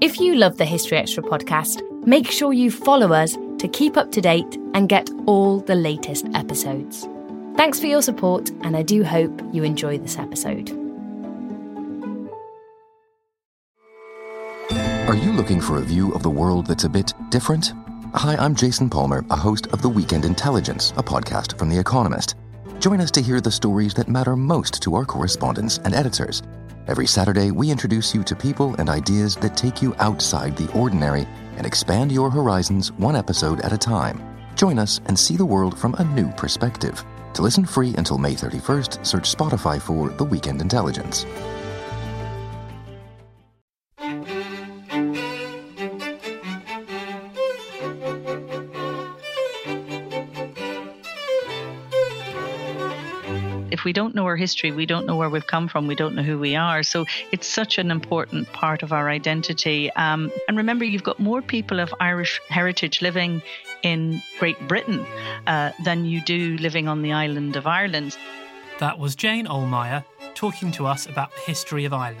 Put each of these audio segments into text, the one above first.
If you love the History Extra podcast, make sure you follow us to keep up to date and get all the latest episodes. Thanks for your support, and I do hope you enjoy this episode. Are you looking for a view of the world that's a bit different? Hi, I'm Jason Palmer, a host of The Weekend Intelligence, a podcast from The Economist. Join us to hear the stories that matter most to our correspondents and editors. Every Saturday, we introduce you to people and ideas that take you outside the ordinary and expand your horizons one episode at a time. Join us and see the world from a new perspective. To listen free until May 31st, search Spotify for The Weekend Intelligence. If we don't know our history, we don't know where we've come from, we don't know who we are. So it's such an important part of our identity. Um, and remember, you've got more people of Irish heritage living in Great Britain uh, than you do living on the island of Ireland. That was Jane Ohlmeyer talking to us about the history of Ireland.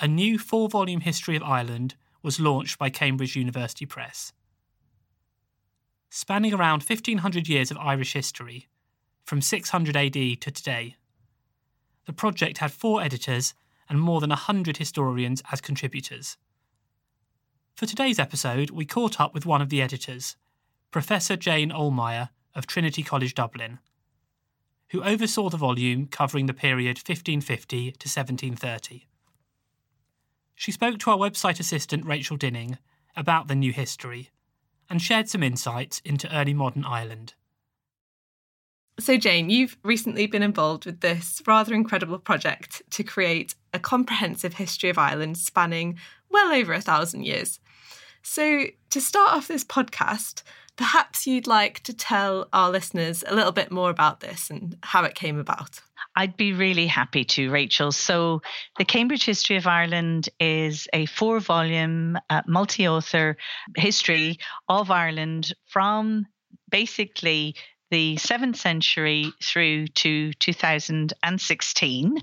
a new four volume history of Ireland was launched by Cambridge University Press. Spanning around 1500 years of Irish history, from 600 AD to today, the project had four editors and more than 100 historians as contributors. For today's episode, we caught up with one of the editors, Professor Jane Ohlmeyer of Trinity College Dublin, who oversaw the volume covering the period 1550 to 1730. She spoke to our website assistant Rachel Dinning about the new history and shared some insights into early modern Ireland. So, Jane, you've recently been involved with this rather incredible project to create a comprehensive history of Ireland spanning well over a thousand years. So, to start off this podcast, perhaps you'd like to tell our listeners a little bit more about this and how it came about. I'd be really happy to, Rachel. So, the Cambridge History of Ireland is a four volume, uh, multi author history of Ireland from basically the 7th century through to 2016.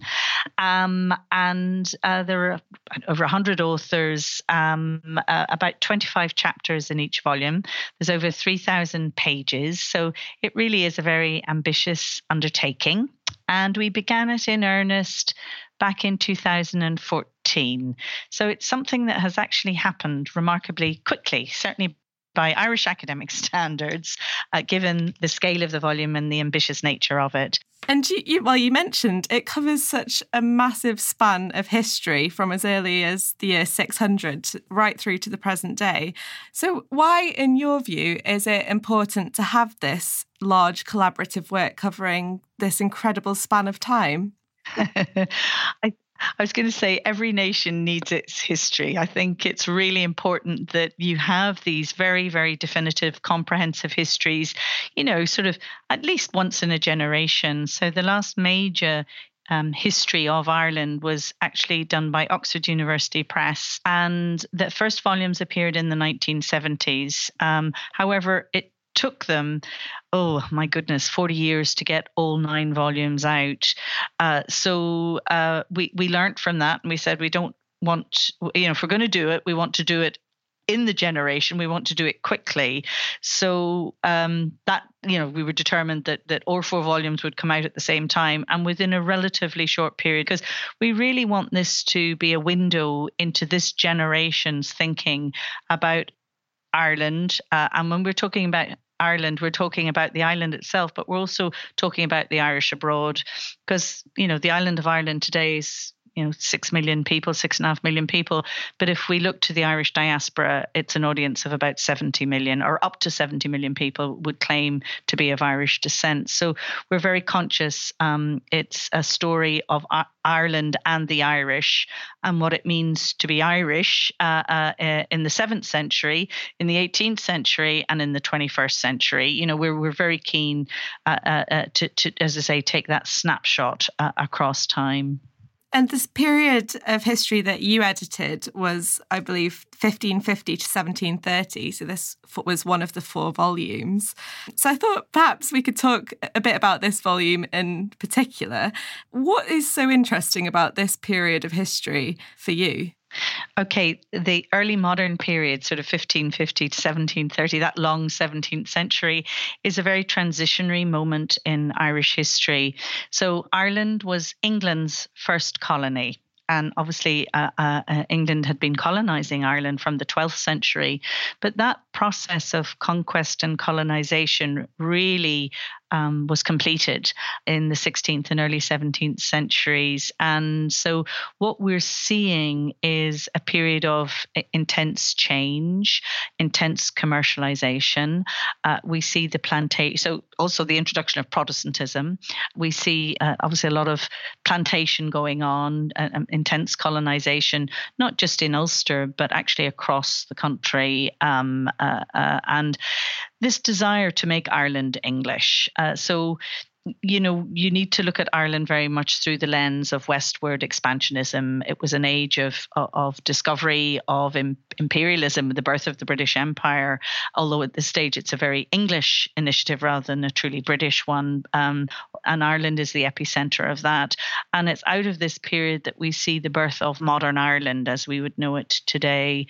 Um, and uh, there are over 100 authors, um, uh, about 25 chapters in each volume. There's over 3,000 pages. So it really is a very ambitious undertaking. And we began it in earnest back in 2014. So it's something that has actually happened remarkably quickly, certainly by Irish academic standards, uh, given the scale of the volume and the ambitious nature of it. And you, you, well, you mentioned it covers such a massive span of history from as early as the year 600 right through to the present day. So, why, in your view, is it important to have this large collaborative work covering this incredible span of time? I I was going to say every nation needs its history. I think it's really important that you have these very, very definitive, comprehensive histories, you know, sort of at least once in a generation. So the last major um, history of Ireland was actually done by Oxford University Press, and the first volumes appeared in the 1970s. Um, however, it took them, oh my goodness, 40 years to get all nine volumes out. Uh, so uh, we, we learned from that and we said we don't want, you know, if we're going to do it, we want to do it in the generation we want to do it quickly so um, that you know we were determined that that all four volumes would come out at the same time and within a relatively short period because we really want this to be a window into this generation's thinking about Ireland. Uh, and when we're talking about Ireland, we're talking about the island itself, but we're also talking about the Irish abroad, because you know the island of Ireland today is you know six million people, six and a half million people. But if we look to the Irish diaspora, it's an audience of about 70 million, or up to 70 million people would claim to be of Irish descent. So we're very conscious. Um, it's a story of Ireland and the Irish, and what it means to be Irish uh, uh, uh in the seventh century, in the 18th century, and in the 21st century. You know, we're we're very keen uh, uh, to, to, as I say, take that snapshot across time. And this period of history that you edited was, I believe, 1550 to 1730. So this was one of the four volumes. So I thought perhaps we could talk a bit about this volume in particular. What is so interesting about this period of history for you? Okay, the early modern period, sort of 1550 to 1730, that long 17th century, is a very transitionary moment in Irish history. So, Ireland was England's first colony and obviously uh, uh, uh England had been colonizing Ireland from the 12th century. But that process of conquest and colonization really um, was completed in the 16th and early 17th centuries. And so, what we're seeing is a period of intense change, intense commercialization. Uh, we see the plantation, so also the introduction of Protestantism. We see uh, obviously a lot of plantation going on, uh, intense colonization, not just in Ulster, but actually across the country. Um, uh, uh, and this desire to make Ireland English. Uh, so you know, you need to look at Ireland very much through the lens of westward expansionism. It was an age of of discovery of imperialism, the birth of the British Empire. Although at this stage it's a very English initiative rather than a truly British one, um, and Ireland is the epicenter of that. And it's out of this period that we see the birth of modern Ireland as we would know it today.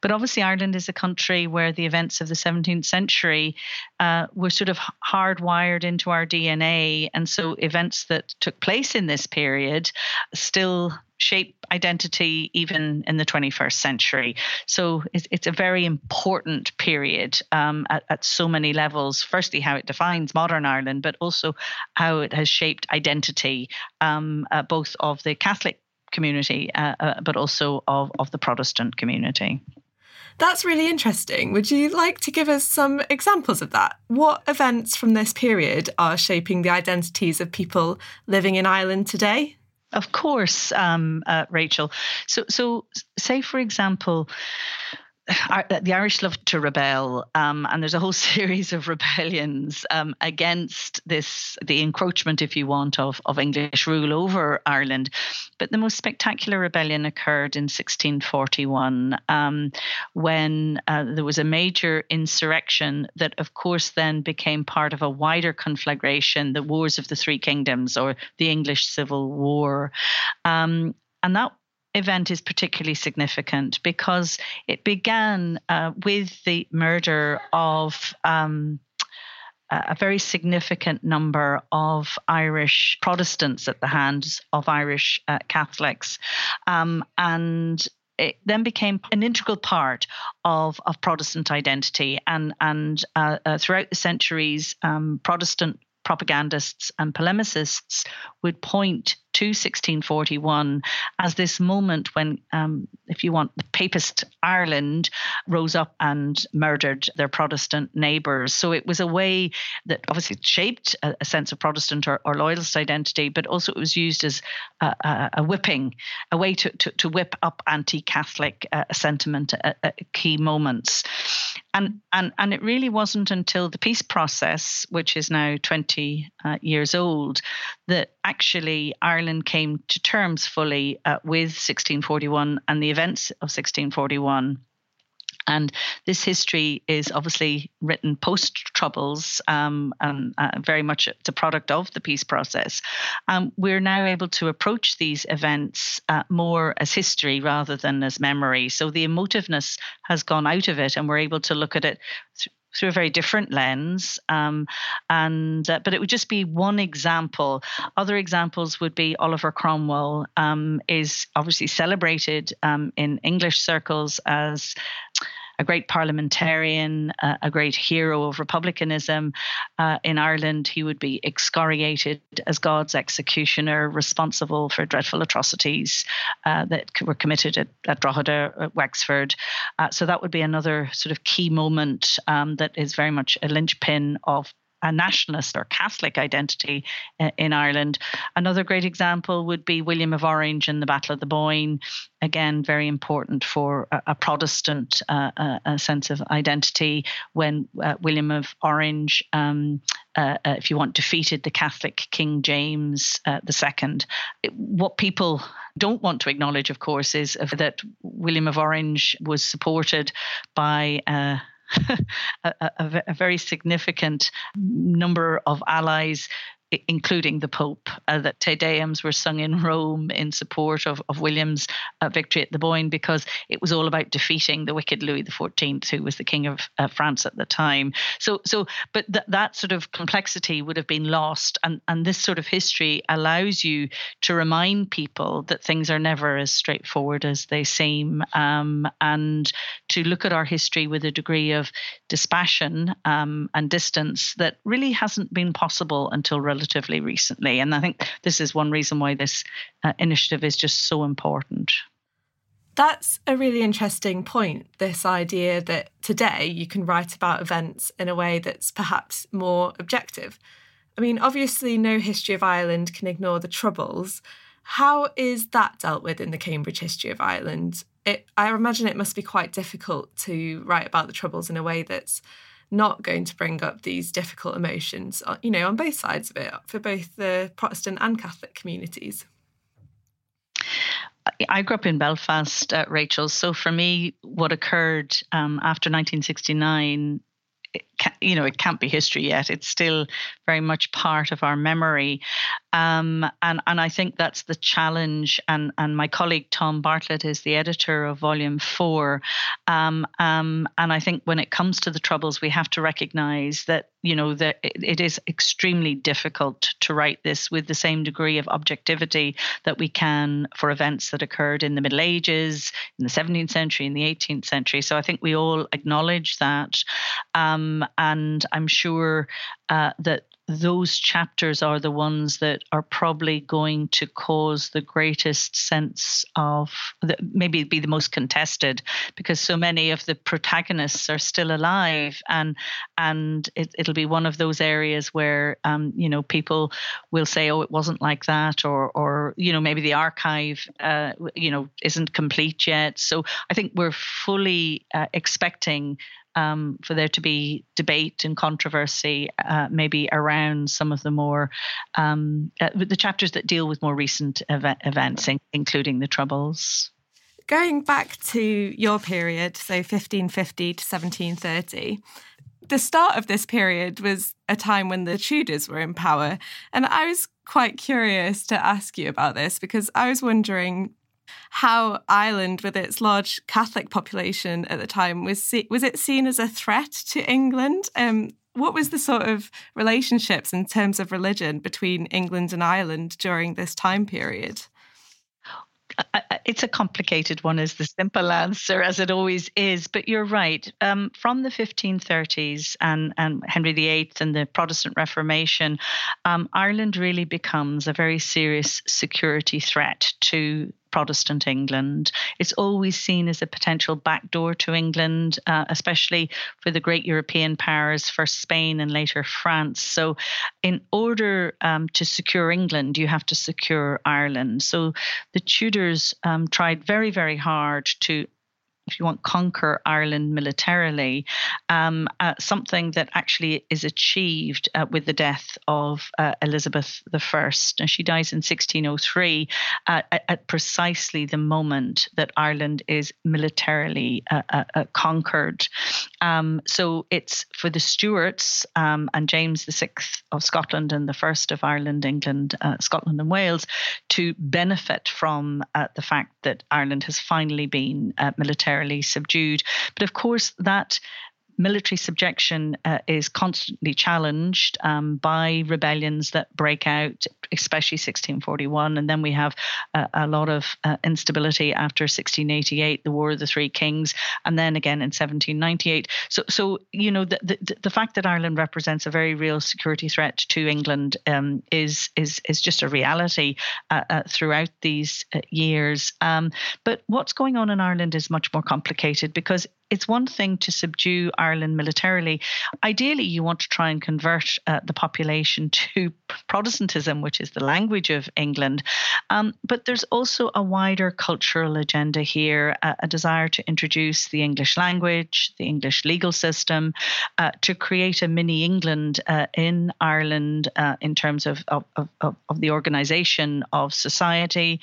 But obviously, Ireland is a country where the events of the 17th century uh, were sort of hardwired into our DNA and so events that took place in this period still shape identity even in the 21st century. So it's, it's a very important period um, at, at, so many levels. Firstly, how it defines modern Ireland, but also how it has shaped identity, um, uh, both of the Catholic community, uh, uh, but also of, of the Protestant community. That's really interesting. Would you like to give us some examples of that? What events from this period are shaping the identities of people living in Ireland today? Of course, um, uh, Rachel. So, so say for example, the Irish love to rebel, um, and there's a whole series of rebellions um, against this, the encroachment, if you want, of, of English rule over Ireland. But the most spectacular rebellion occurred in 1641 um, when uh, there was a major insurrection that, of course, then became part of a wider conflagration, the Wars of the Three Kingdoms or the English Civil War. Um, and that event is particularly significant because it began uh, with the murder of um, a very significant number of Irish Protestants at the hands of Irish uh, Catholics. Um, and it then became an integral part of, of Protestant identity. And, and uh, uh, throughout the centuries, um, Protestant propagandists and polemicists would point to 1641 as this moment when, um, if you want, the papist Ireland rose up and murdered their Protestant neighbours. So it was a way that obviously shaped a, a sense of Protestant or, or, loyalist identity, but also it was used as a, a, a whipping, a way to, to, to whip up anti Catholic uh, sentiment at, at key moments. And, and, and it really wasn't until the peace process, which is now 20 uh, years old, that actually Ireland came to terms fully uh, with 1641 and the events of 1641. And this history is obviously written post Troubles um, and uh, very much a product of the peace process. Um, we're now able to approach these events uh, more as history rather than as memory. So the emotiveness has gone out of it, and we're able to look at it through a very different lens. Um, and uh, but it would just be one example. Other examples would be Oliver Cromwell um, is obviously celebrated um, in English circles as a great parliamentarian, uh, a great hero of republicanism. Uh, in Ireland, he would be excoriated as God's executioner, responsible for dreadful atrocities uh, that were committed at, at Drogheda, at Wexford. Uh, so that would be another sort of key moment um, that is very much a linchpin of a nationalist or Catholic identity uh, in Ireland. Another great example would be William of Orange in the Battle of the Boyne. Again, very important for a, a Protestant uh, a, a sense of identity when uh, William of Orange, um, uh, uh, if you want, defeated the Catholic King James II. What people don't want to acknowledge, of course, is that William of Orange was supported by a, a, a, very significant number of allies including the Pope, uh, that Te Deums were sung in Rome in support of, of William's uh, victory at the Boyne because it was all about defeating the wicked Louis XIV, who was the king of uh, France at the time. So, so, but th- that sort of complexity would have been lost, and and this sort of history allows you to remind people that things are never as straightforward as they seem, um, and to look at our history with a degree of dispassion um, and distance that really hasn't been possible until relatively recently. And I think this is one reason why this uh, initiative is just so important. That's a really interesting point. This idea that today you can write about events in a way that's perhaps more objective. I mean, obviously, no history of Ireland can ignore the Troubles. How is that dealt with in the Cambridge History of Ireland? It, I imagine it must be quite difficult to write about the Troubles in a way that's not going to bring up these difficult emotions, uh, you know, on both sides of it, for both the Protestant and Catholic communities. I grew up in Belfast, uh, Rachel. So for me, what occurred um, after 1969 you know, it can't be history yet. It's still very much part of our memory. Um, and, and I think that's the challenge. And, and my colleague Tom Bartlett is the editor of Volume 4. Um, um, and I think when it comes to the Troubles, we have to recognize that, you know, that it, is extremely difficult to write this with the same degree of objectivity that we can for events that occurred in the Middle Ages, in the 17th century, in the 18th century. So I think we all acknowledge that. Um, and I'm sure uh, that those chapters are the ones that are probably going to cause the greatest sense of the, maybe be the most contested because so many of the protagonists are still alive and and it, will be one of those areas where um, you know people will say oh it wasn't like that or or you know maybe the archive uh, you know isn't complete yet. So I think we're fully uh, expecting um, for there to be debate and controversy, uh, maybe around some of the more um, uh, the chapters that deal with more recent ev- events, in- including the Troubles. Going back to your period, so 1550 to 1730, the start of this period was a time when the Tudors were in power. And I was quite curious to ask you about this because I was wondering how Ireland, with its large Catholic population at the time, was see- was it seen as a threat to England? Um, what was the sort of relationships in terms of religion between England and Ireland during this time period? it's a complicated one, is the simple answer, as it always is. But you're right. Um, from the 1530s and, and Henry VIII and the Protestant Reformation, um, Ireland really becomes a very serious security threat to Protestant England. It's always seen as a potential backdoor to England, uh, especially for the great European powers, first Spain and later France. So, in order um, to secure England, you have to secure Ireland. So, the Tudors um, tried very, very hard to if you want, conquer Ireland militarily, um, uh, something that actually is achieved uh, with the death of uh, Elizabeth I. And she dies in 1603 uh, at, at, precisely the moment that Ireland is militarily uh, uh, conquered. Um, so it's for the Stuarts um, and James VI of Scotland and the first of Ireland, England, Scotland, and Wales to benefit from the fact that Ireland has finally been militarily subdued. But of course, that military subjection uh, is constantly challenged um, by rebellions that break out, especially 1641. And then we have uh, a lot of uh, instability after 1688, the War of the Three Kings, and then again in 1798. So, so you know, the, the, the fact that Ireland represents a very real security threat to England um, is, is, is just a reality uh, uh, throughout these uh, years. Um, but what's going on in Ireland is much more complicated because it's one thing to subdue Ireland militarily. Ideally, you want to try and convert uh, the population to Protestantism, which is the language of England. Um, but there's also a wider cultural agenda here, a, a, desire to introduce the English language, the English legal system, uh, to create a mini England uh, in Ireland uh, in terms of, of, of, of the organisation of society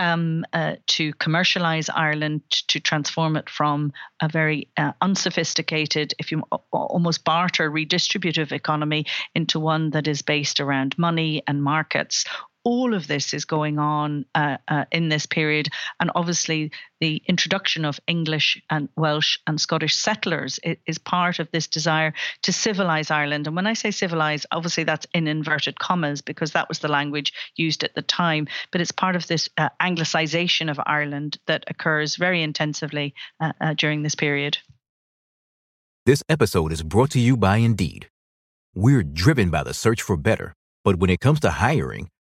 um, uh, to commercialize Ireland, to transform it from a very uh, unsophisticated, if you almost barter redistributive economy into one that is based around money and markets all of this is going on uh, uh, in this period. And obviously, the introduction of English and Welsh and Scottish settlers is part of this desire to civilize Ireland. And when I say civilize, obviously that's in inverted commas because that was the language used at the time. But it's part of this uh, Anglicization of Ireland that occurs very intensively uh, uh, during this period. This episode is brought to you by Indeed. We're driven by the search for better. But when it comes to hiring,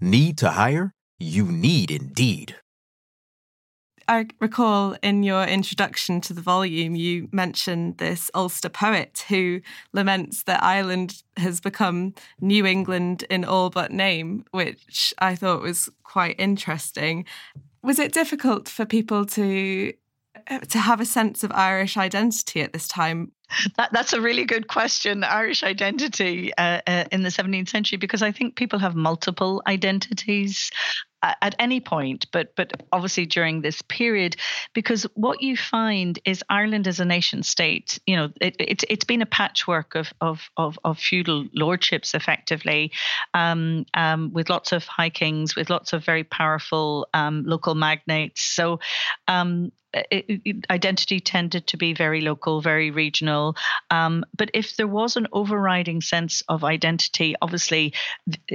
Need to hire? You need Indeed. I recall in your introduction to the volume, you mentioned this Ulster poet who laments that Ireland has become New England in all but name, which I thought was quite interesting. Was it difficult for people to uh, to have a sense of Irish identity at this time? That, that's a really good question. Irish identity uh, uh, in the 17th century, because I think people have multiple identities at any point, but but obviously during this period, because what you find is Ireland as a nation state, you know, it, it, it's been a patchwork of of of, of feudal lordships, effectively, um, um, with lots of high kings, with lots of very powerful um, local magnates. So um, it, identity tended to be very local, very regional. Um, but if there was an overriding sense of identity, obviously,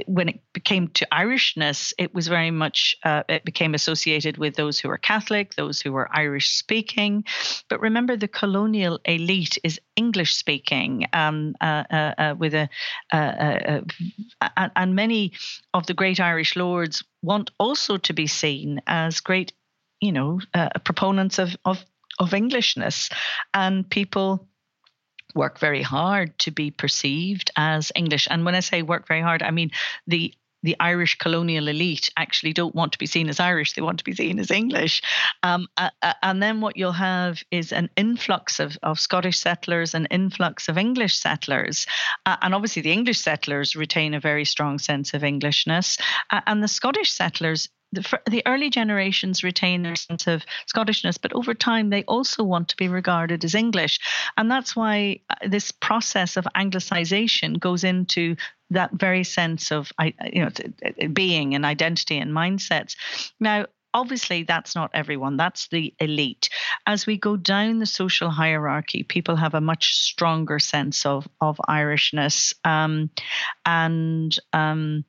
when it became to Irishness, it was very much uh, it became associated with those who were Catholic, those who were Irish speaking. But remember, the colonial elite is English speaking, um, uh, uh, uh with a uh, uh, and many of the great Irish lords want also to be seen as great you know, uh, proponents of, of, of Englishness. And people work very hard to be perceived as English. And when I say work very hard, I mean the the Irish colonial elite actually don't want to be seen as Irish; they want to be seen as English. Um, uh, uh, and then what you'll have is an influx of, of Scottish settlers, an influx of English settlers, uh, and obviously the English settlers retain a very strong sense of Englishness, uh, and the Scottish settlers the, the early generations retain their sense of Scottishness, but over time they also want to be regarded as English. And that's why uh, this process of Anglicization goes into that very sense of you know being and identity and mindsets. Now, obviously that's not everyone that's the elite as we go down the social hierarchy people have a much stronger sense of of irishness um, and um,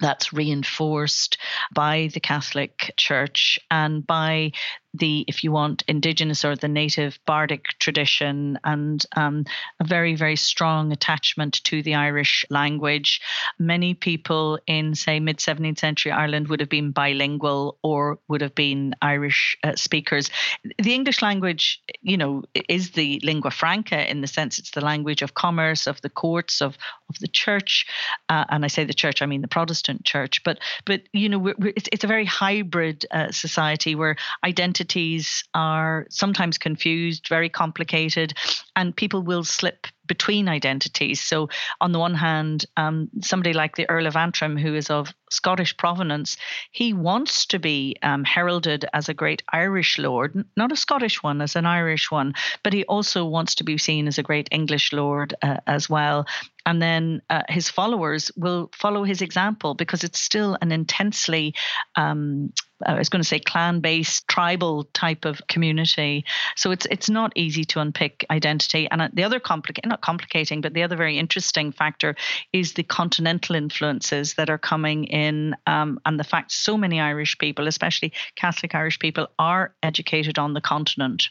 that's reinforced by the Catholic Church and by the, if you want, indigenous or the native bardic tradition and um, a very, very strong attachment to the Irish language. Many people in, say, mid 17th century Ireland would have been bilingual or would have been Irish uh, speakers. The English language, you know, is the lingua franca in the sense it's the language of commerce, of the courts, of, of the church. Uh, and I say the church, I mean the Protestant church. But, but you know, we're, we're, it's, it's, a very hybrid uh, society where identity identities are sometimes confused, very complicated, and people will slip between identities. So, on the one hand, um, somebody like the Earl of Antrim, who is of Scottish provenance, he wants to be um, heralded as a great Irish lord, not a Scottish one, as an Irish one, but he also wants to be seen as a great English lord uh, as well. And then uh, his followers will follow his example because it's still an intensely um, I was going to say clan-based, tribal type of community. So it's it's not easy to unpick identity. And uh, the other complicating, not complicating, but the other very interesting factor is the continental influences that are coming in, um, and the fact so many Irish people, especially Catholic Irish people, are educated on the continent.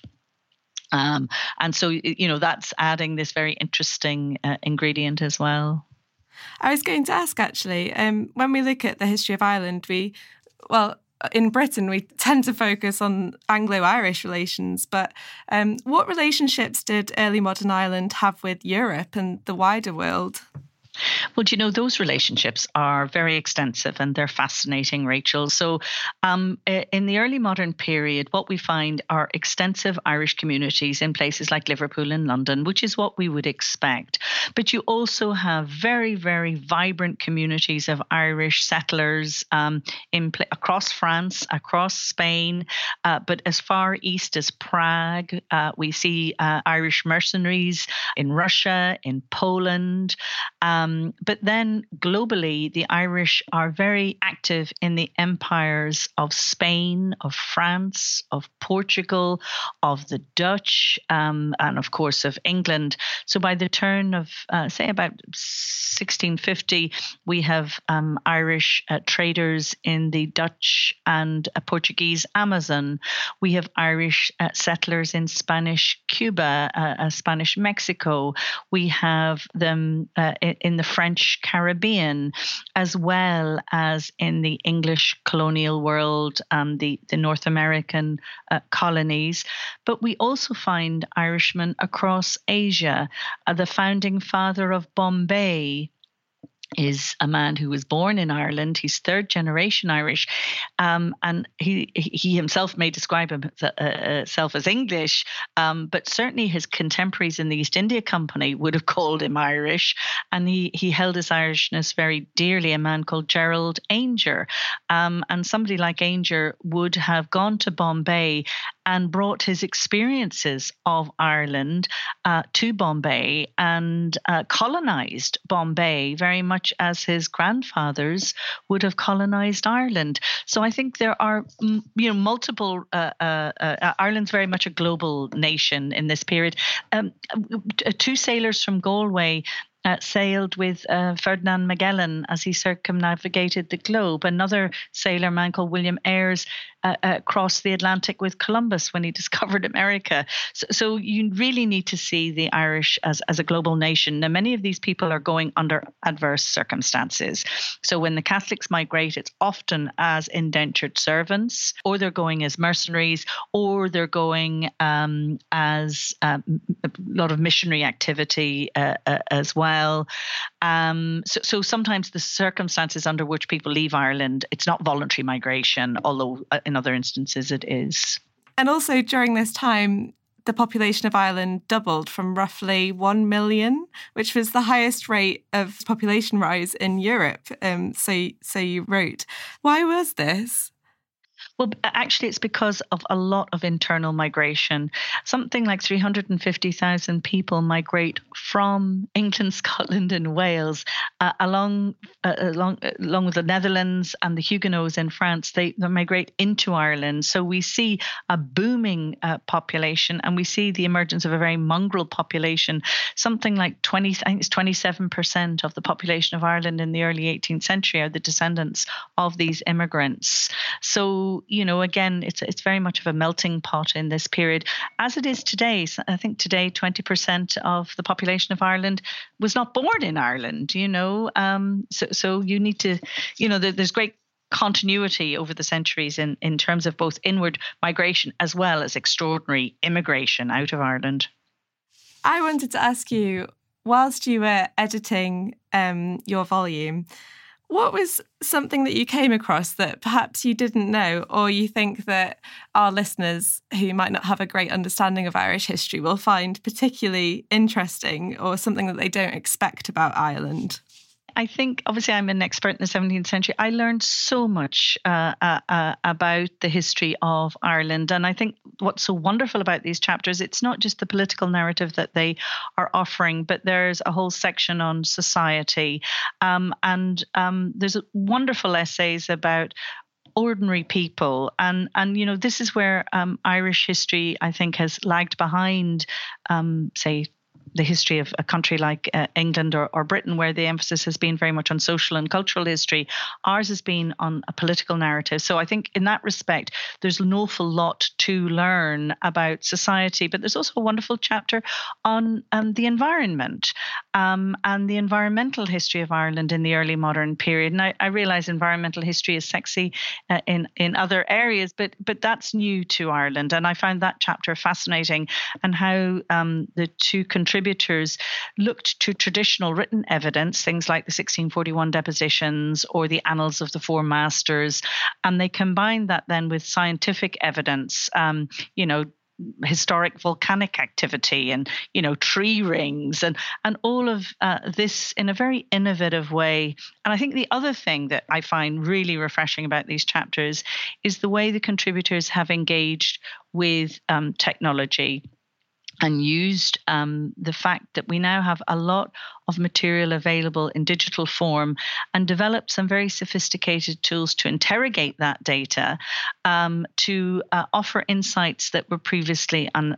Um, and so, you know, that's adding this very interesting uh, ingredient as well. I was going to ask actually, um, when we look at the history of Ireland, we, well, in Britain, we tend to focus on Anglo Irish relations, but um, what relationships did early modern Ireland have with Europe and the wider world? Well, you know, those relationships are very extensive and they're fascinating, Rachel. So, um, in the early modern period, what we find are extensive Irish communities in places like Liverpool and London, which is what we would expect. But you also have very, very vibrant communities of Irish settlers um, in across France, across Spain, uh, but as far east as Prague. Uh, we see uh, Irish mercenaries in Russia, in Poland. Um, but then globally, the Irish are very active in the empires of Spain, of France, of Portugal, of the Dutch, um, and of course of England. So by the turn of, uh, say, about 1650, we have um, Irish uh, traders in the Dutch and uh, Portuguese Amazon. We have Irish uh, settlers in Spanish Cuba, uh, uh, Spanish Mexico. We have them in the French Caribbean, as well as in the English colonial world and the, the North American uh, colonies. But we also find Irishmen across Asia. Uh, the founding father of Bombay, is a man who was born in Ireland. He's third generation Irish, um, and he he himself may describe himself uh, uh, as English, um, but certainly his contemporaries in the East India Company would have called him Irish, and he he held his Irishness very dearly. A man called Gerald Aungier, um, and somebody like Aungier would have gone to Bombay and brought his experiences of Ireland uh, to Bombay and uh, colonized Bombay very much as his grandfathers would have colonized Ireland. So I think there are, you know, multiple. Uh, uh, uh, Ireland's very much a global nation in this period. Um, two sailors from Galway uh, sailed with uh, Ferdinand Magellan as he circumnavigated the globe. Another sailor man called William Ayres uh, uh, crossed the Atlantic with Columbus when he discovered America. So, so, you really need to see the Irish as, as a global nation. Now, many of these people are going under adverse circumstances. So when the Catholics migrate, it's often as indentured servants, or they're going as mercenaries, or they're going um, as um, a lot of missionary activity uh, uh, as well. Um, so, so sometimes the circumstances under which people leave Ireland, it's not voluntary migration, although uh, in other instances it is. And also during this time, the population of Ireland doubled from roughly 1 million, which was the highest rate of population rise in Europe. Um, so, so you wrote. Why was this? Well, actually, it's because of a lot of internal migration. Something like 350,000 people migrate from England, Scotland, and Wales uh, along, uh, along, along with the Netherlands and the Huguenots in France. They, they migrate into Ireland. So we see a booming uh, population and we see the emergence of a very mongrel population. Something like 20, I think it's 27% of the population of Ireland in the early 18th century are the descendants of these immigrants. So you know, again, it's it's very much of a melting pot in this period, as it is today. I think today, twenty percent of the population of Ireland was not born in Ireland. You know, um, so so you need to, you know, there, there's great continuity over the centuries in, in terms of both inward migration as well as extraordinary immigration out of Ireland. I wanted to ask you, whilst you were editing um, your volume, What was something that you came across that perhaps you didn't know, or you think that our listeners who might not have a great understanding of Irish history will find particularly interesting, or something that they don't expect about Ireland? I think obviously I'm an expert in the 17th century. I learned so much uh, uh, uh, about the history of Ireland, and I think what's so wonderful about these chapters, it's not just the political narrative that they are offering, but there's a whole section on society, um, and um, there's wonderful essays about ordinary people. And and you know this is where um, irish history i think has lagged behind um, say the history of a country like uh, England or, or, Britain, where the emphasis has been very much on social and cultural history. Ours has been on a political narrative. So I think in that respect, there's an awful lot to learn about society, but there's also a wonderful chapter on um, the environment um, and the environmental history of Ireland in the early modern period. And I, I realize environmental history is sexy uh, in in other areas, but but that's new to Ireland, and I found that chapter fascinating and how um, the two contribute contributors looked to traditional written evidence, things like the 1641 depositions or the Annals of the Four Masters, and they combined that then with scientific evidence, um, you know, historic volcanic activity and you know tree rings and and all of uh, this in a very innovative way. And i think the other thing that i find really refreshing about these chapters is the way the contributors have engaged with um, technology and used um, the fact that we now have a lot of material available in digital form and developed some very sophisticated tools to interrogate that data um, to uh, offer insights that were previously un-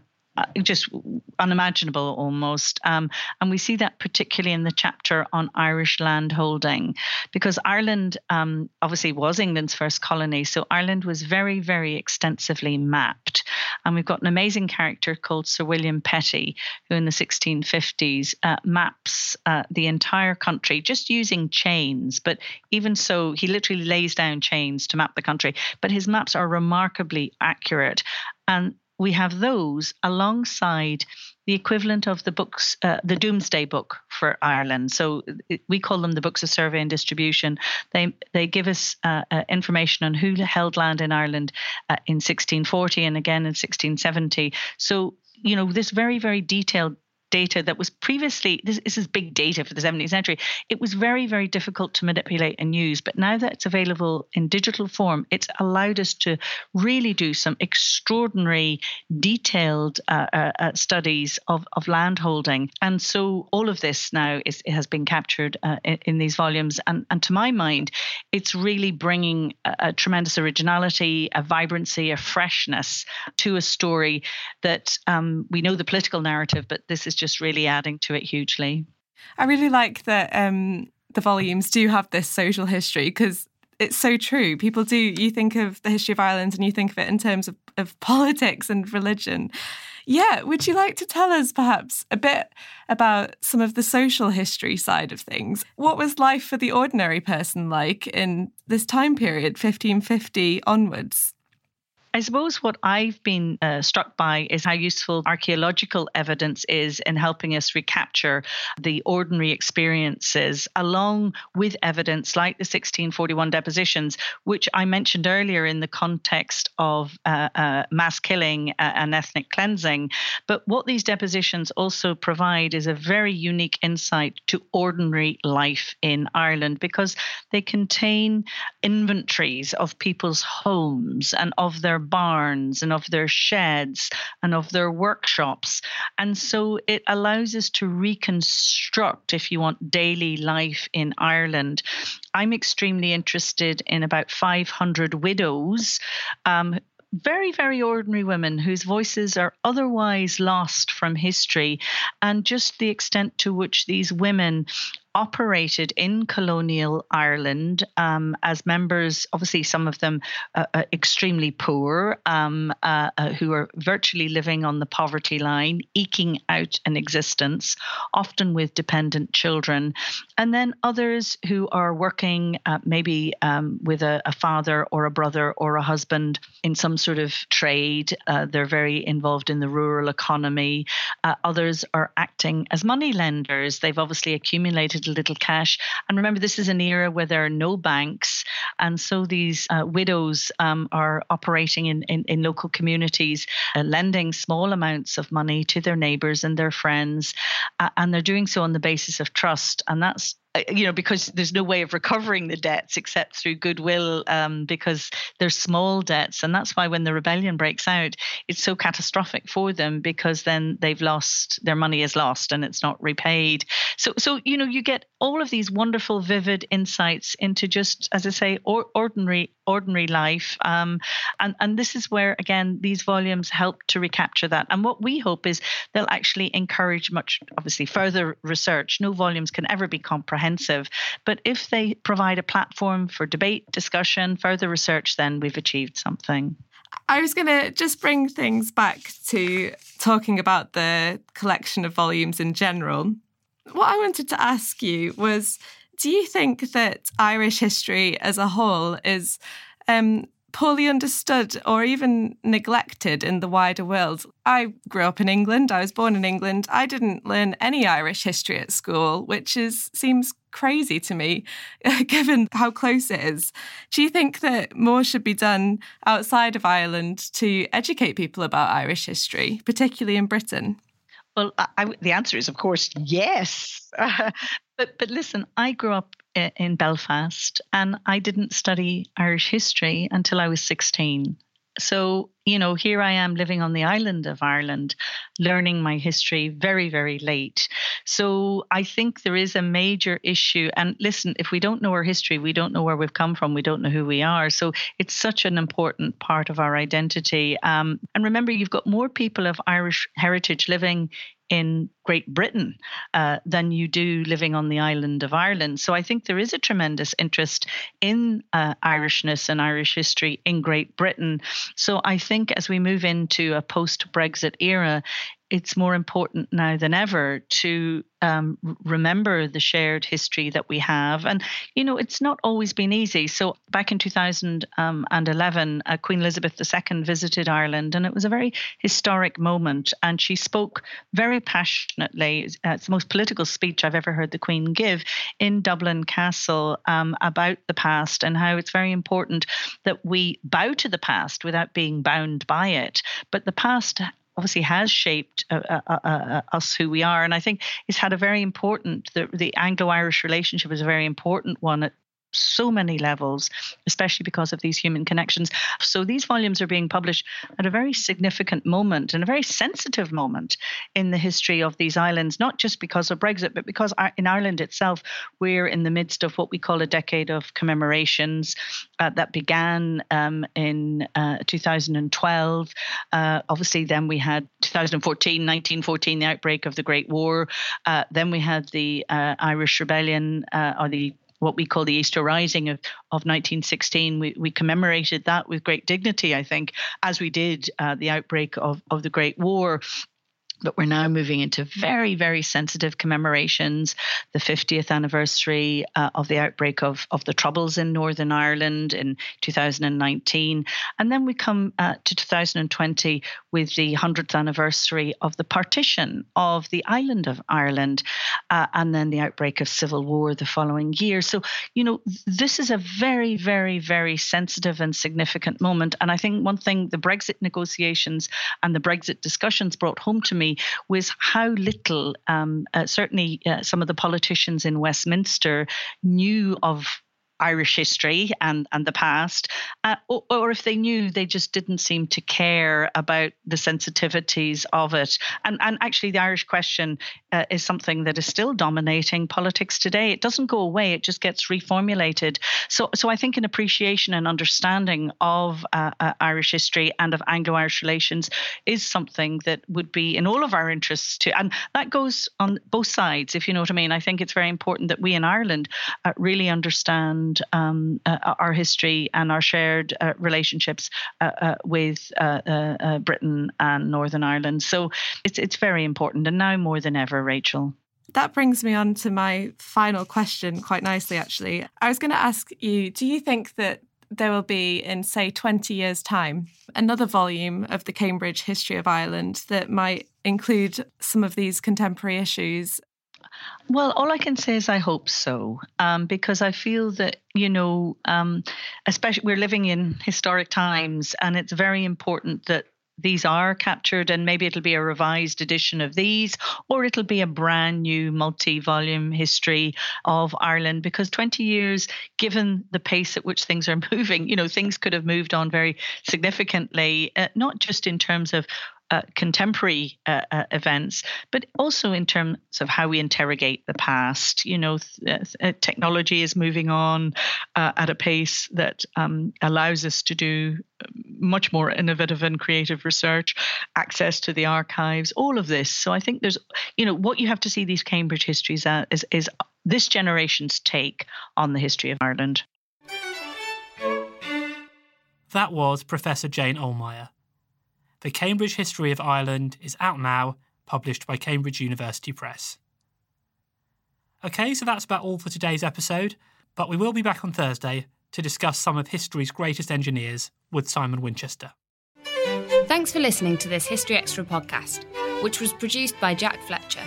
just unimaginable almost. Um, and we see that particularly in the chapter on Irish landholding, because Ireland um, obviously was England's first colony. So Ireland was very, very extensively mapped. And we've got an amazing character called Sir William Petty, who in the 1650s uh, maps uh, the entire country just using chains. But even so, he literally lays down chains to map the country. But his maps are remarkably accurate. And we have those alongside the equivalent of the books, uh, the Domesday Book for Ireland. So we call them the books of survey and distribution. They they give us uh, uh, information on who held land in Ireland uh, in 1640 and again in 1670. So you know this very very detailed data that was previously this, this, is big data for the 17th century. It was very very difficult to manipulate and use but now that it's available in digital form it's allowed us to really do some extraordinary detailed uh, uh, uh studies of, of land holding. And so all of this now is has been captured uh, in, in, these volumes. And, and to my mind it's really bringing a, a tremendous originality a vibrancy a freshness to a story that um, we know the political narrative but this is just really adding to it hugely. I really like that um, the volumes do have this social history because it's so true. People do, you think of the history of Ireland and you think of it in terms of, of politics and religion. Yeah, would you like to tell us perhaps a bit about some of the social history side of things? What was life for the ordinary person like in this time period, 1550 onwards? I suppose what I've been uh, struck by is how useful archaeological evidence is in helping us recapture the ordinary experiences, along with evidence like the 1641 depositions, which I mentioned earlier in the context of uh, uh, mass killing uh, and ethnic cleansing. But what these depositions also provide is a very unique insight to ordinary life in Ireland because they contain inventories of people's homes and of their barns and of their sheds and of their workshops. And so it allows us to reconstruct, if you want, daily life in Ireland. I'm extremely interested in about 500 widows um, very, very ordinary women whose voices are otherwise lost from history, and just the extent to which these women operated in colonial Ireland um, as members, obviously, some of them uh, uh, extremely poor, um, uh, uh, who are virtually living on the poverty line, eking out an existence, often with dependent children. And then others who are working uh, maybe um, with a, a, father or a brother or a husband in some sort of trade. Uh, they're very involved in the rural economy. others are acting as money lenders. They've obviously accumulated a little cash. And remember, this is an era where there are no banks. And so these uh, widows um, are operating in, in, in local communities, uh, lending small amounts of money to their neighbors and their friends. Uh, and they're doing so on the basis of trust. And that's you know, because there's no way of recovering the debts except through goodwill, um, because they're small debts, and that's why when the rebellion breaks out, it's so catastrophic for them because then they've lost their money is lost and it's not repaid. So, so you know, you get all of these wonderful, vivid insights into just, as I say, or, ordinary ordinary life, um, and and this is where again these volumes help to recapture that. And what we hope is they'll actually encourage much, obviously, further research. No volumes can ever be comprehensive. But if they provide a platform for debate, discussion, further research, then we've achieved something. I was going to just bring things back to talking about the collection of volumes in general. What I wanted to ask you was do you think that Irish history as a whole is um, poorly understood or even neglected in the wider world. I grew up in England. I was born in England. I didn't learn any Irish history at school, which is seems crazy to me given how close it is. Do you think that more should be done outside of Ireland to educate people about Irish history, particularly in Britain? Well, I, the answer is, of course, yes. but but listen, I grew up in Belfast, and I didn't study Irish history until I was 16. So, you know, here I am living on the island of Ireland, learning my history very, very late. So I think there is a major issue. And listen, if we don't know our history, we don't know where we've come from, we don't know who we are. So it's such an important part of our identity. Um, and remember, you've got more people of Irish heritage living in Great Britain uh, than you do living on the island of Ireland. So I think there is a tremendous interest in uh, Irishness and Irish history in Great Britain. So I think as we move into a post Brexit era, it's more important now than ever to um, remember the shared history that we have. And, you know, it's not always been easy. So, back in 2011, uh, Queen Elizabeth II visited Ireland, and it was a very historic moment. And she spoke very passionately. Uh, it's the most political speech I've ever heard the Queen give in Dublin Castle um, about the past and how it's very important that we bow to the past without being bound by it. But the past obviously has shaped uh, uh, uh, uh, us who we are. And I think it's had a very important, the, the Anglo Irish relationship is a very important one at so many levels, especially because of these human connections. So these volumes are being published at a very significant moment and a very sensitive moment in the history of these islands, not just because of Brexit, but because in Ireland itself, we're in the midst of what we call a decade of commemorations uh, that began um, in uh, 2012. Uh, obviously, then we had 2014, 1914, the outbreak of the Great War. Uh, then we had the uh, Irish Rebellion uh, or the what we call the Easter Rising of, of 1916. We, we commemorated that with great dignity, I think, as we did uh, the outbreak of, of the Great War but we're now moving into very, very sensitive commemorations. The 50th anniversary uh, of the outbreak of, of the Troubles in Northern Ireland in 2019. And then we come uh, to 2020 with the 100th anniversary of the partition of the island of Ireland, uh, and then the outbreak of civil war the following year. So, you know, this is a very, very, very sensitive and significant moment. And I think one thing the Brexit negotiations and the Brexit discussions brought home to me was how little, um, uh, certainly uh, some of the politicians in Westminster knew of Irish history and, and the past, uh, or, or, if they knew, they just didn't seem to care about the sensitivities of it. And, and actually, the Irish question uh, is something that is still dominating politics today. It doesn't go away; it just gets reformulated. So, so I think an appreciation and understanding of uh, uh Irish history and of Anglo-Irish relations is something that would be in all of our interests to, and that goes on both sides. If you know what I mean, I think it's very important that we in Ireland uh, really understand around um, uh, our history and our shared uh, relationships uh, uh with uh, uh, Britain and Northern Ireland. So it's it's very important, and now more than ever, Rachel. That brings me on to my final question quite nicely, actually. I was going to ask you do you think that there will be, in say 20 years' time, another volume of the Cambridge History of Ireland that might include some of these contemporary issues Well, all I can say is I hope so, um, because I feel that you know, um, especially we're living in historic times, and it's very important that these are captured and maybe it'll be a revised edition of these or it'll be a brand new multi-volume history of Ireland because 20 years given the pace at which things are moving you know things could have moved on very significantly uh, not just in terms of uh, contemporary uh, uh, events, but also in terms of how we interrogate the past. You know, th- uh, technology is moving on uh, at a pace that um, allows us to do much more innovative and creative research, access to the archives, all of this. So I think there's, you know, what you have to see these Cambridge histories as is, is this generation's take on the history of Ireland. That was Professor Jane Ohlmeyer. The Cambridge History of Ireland is out now, published by Cambridge University Press. Okay, so that's about all for today's episode, but we will be back on Thursday to discuss some of history's greatest engineers with Simon Winchester. Thanks for listening to this History Extra podcast, which was produced by Jack Fletcher.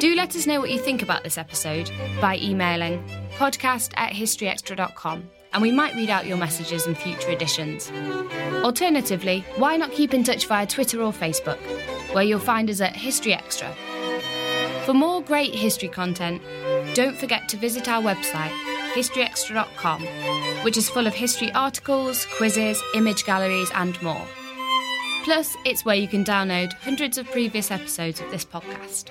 Do let us know what you think about this episode by emailing podcast at historyextra.com and we might read out your messages in future editions. Alternatively, why not keep in touch via Twitter or Facebook, where you'll find us at History Extra. For more great history content, don't forget to visit our website, historyextra.com, which is full of history articles, quizzes, image galleries, and more. Plus, it's where you can download hundreds of previous episodes of this podcast.